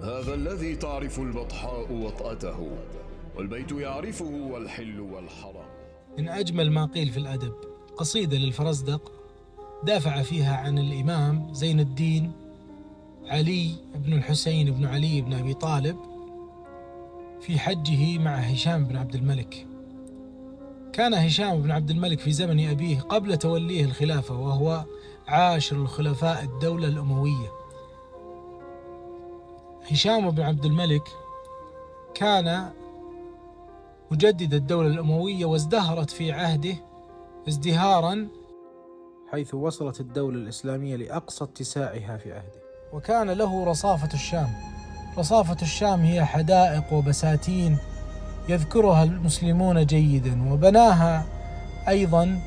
هذا الذي تعرف البطحاء وطأته والبيت يعرفه والحل والحرم من أجمل ما قيل في الأدب قصيدة للفرزدق دافع فيها عن الإمام زين الدين علي بن الحسين بن علي بن أبي طالب في حجه مع هشام بن عبد الملك. كان هشام بن عبد الملك في زمن أبيه قبل توليه الخلافة وهو عاشر الخلفاء الدولة الأموية. هشام بن عبد الملك كان مجدد الدولة الأموية وازدهرت في عهده ازدهارا حيث وصلت الدولة الإسلامية لأقصى اتساعها في عهده. وكان له رصافة الشام. رصافة الشام هي حدائق وبساتين يذكرها المسلمون جيدا وبناها أيضا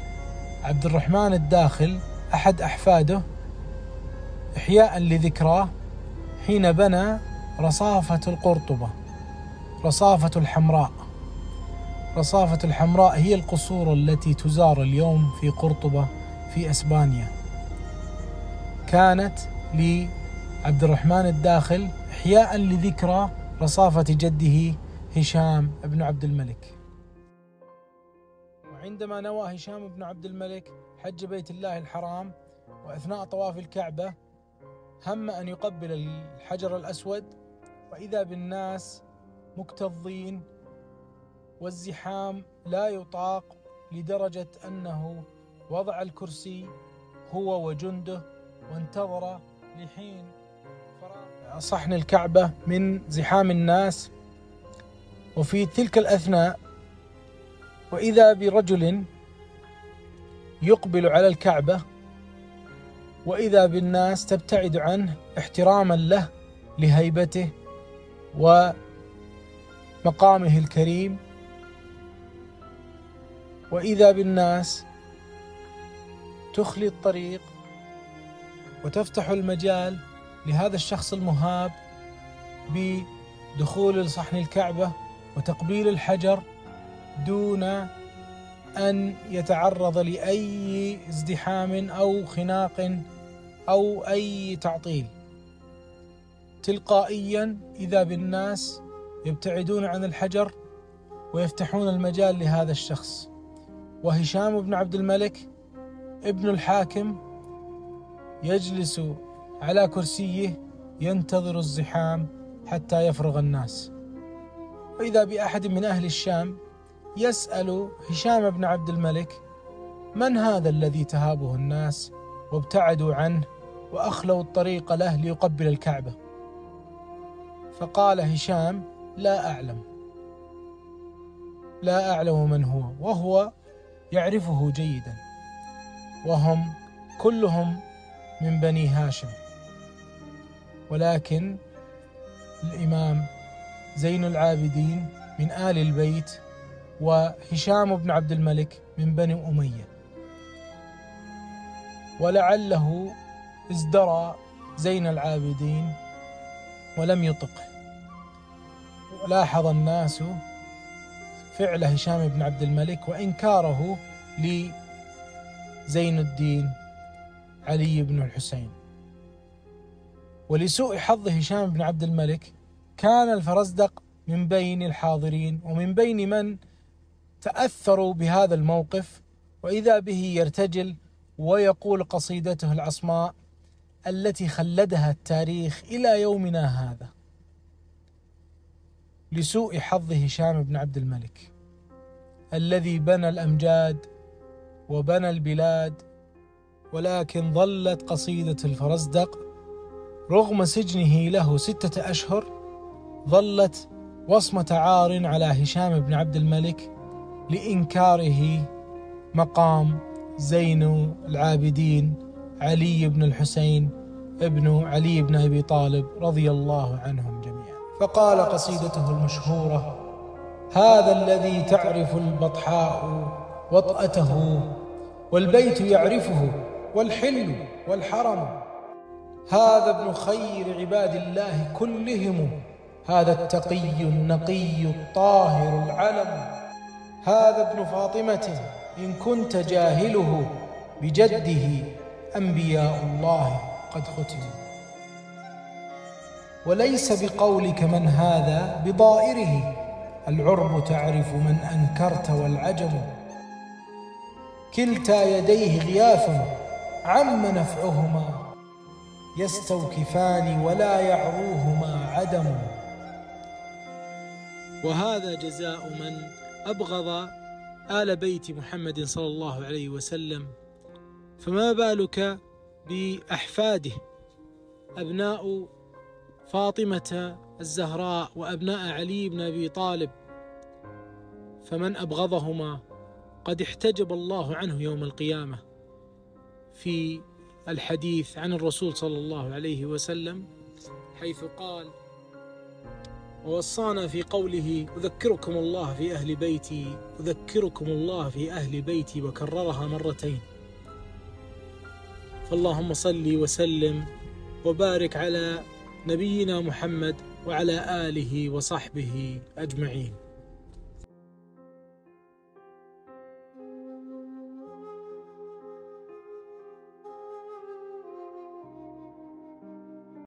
عبد الرحمن الداخل أحد أحفاده إحياء لذكراه حين بنى رصافة القرطبة رصافة الحمراء. رصافة الحمراء هي القصور التي تزار اليوم في قرطبة في أسبانيا. كانت لعبد الرحمن الداخل إحياء لذكرى رصافة جده هشام بن عبد الملك. وعندما نوى هشام بن عبد الملك حج بيت الله الحرام وأثناء طواف الكعبة هم أن يقبل الحجر الأسود واذا بالناس مكتظين والزحام لا يطاق لدرجة أنه وضع الكرسي هو وجنده وانتظر لحين صحن الكعبة من زحام الناس وفي تلك الأثناء وإذا برجل يقبل على الكعبة وإذا بالناس تبتعد عنه احتراما له لهيبته ومقامه الكريم. وإذا بالناس تخلي الطريق وتفتح المجال لهذا الشخص المهاب بدخول صحن الكعبة وتقبيل الحجر دون أن يتعرض لأي ازدحام أو خناق أو أي تعطيل. تلقائيا إذا بالناس يبتعدون عن الحجر ويفتحون المجال لهذا الشخص. وهشام بن عبد الملك ابن الحاكم يجلس على كرسيه ينتظر الزحام حتى يفرغ الناس. وإذا بأحد من أهل الشام يسأل هشام بن عبد الملك من هذا الذي تهابه الناس وابتعدوا عنه وأخلوا الطريق له ليقبل الكعبة؟ فقال هشام لا أعلم. لا أعلم من هو. وهو يعرفه جيدا. وهم كلهم من بني هاشم. ولكن الإمام زين العابدين من آل البيت وهشام بن عبد الملك من بني أمية. ولعله ازدرى زين العابدين ولم يطقه ولاحظ الناس فعل هشام بن عبد الملك وإنكاره زين الدين علي بن الحسين. ولسوء حظ هشام بن عبد الملك كان الفرزدق من بين الحاضرين ومن بين من تأثروا بهذا الموقف وإذا به يرتجل ويقول قصيدته العصماء التي خلدها التاريخ إلى يومنا هذا. لسوء حظ هشام بن عبد الملك الذي بنى الأمجاد وبنى البلاد ولكن ظلت قصيدة الفرزدق رغم سجنه له ستة أشهر ظلت وصمة عار على هشام بن عبد الملك لإنكاره مقام زين العابدين. علي بن الحسين ابن علي بن أبي طالب رضي الله عنهم جميعا. فقال قصيدته المشهورة هذا الذي تعرف البطحاء وطأته والبيت يعرفه والحل والحرم. هذا ابن خير عباد الله كلهم هذا التقي النقي الطاهر العلم. هذا ابن فاطمة إن كنت جاهله بجده أنبياء الله قد ختموا. وليس بقولك من هذا بضائره. العرب تعرف من أنكرت والعجم. كلتا يديه غياث عم نفعهما. يستوكفان ولا يعروهما عدم. وهذا جزاء من أبغض آل بيت محمد صلى الله عليه وسلم. فما بالك بأحفاده؟ أبناء فاطمة الزهراء وأبناء علي بن أبي طالب. فمن أبغضهما قد احتجب الله عنه يوم القيامة. في الحديث عن الرسول صلى الله عليه وسلم حيث قال ووصانا في قوله أذكركم الله في أهل بيتي أذكركم الله في أهل بيتي وكررها مرتين. فاللهم صل وسلم وبارك على نبينا محمد وعلى آله وصحبه أجمعين.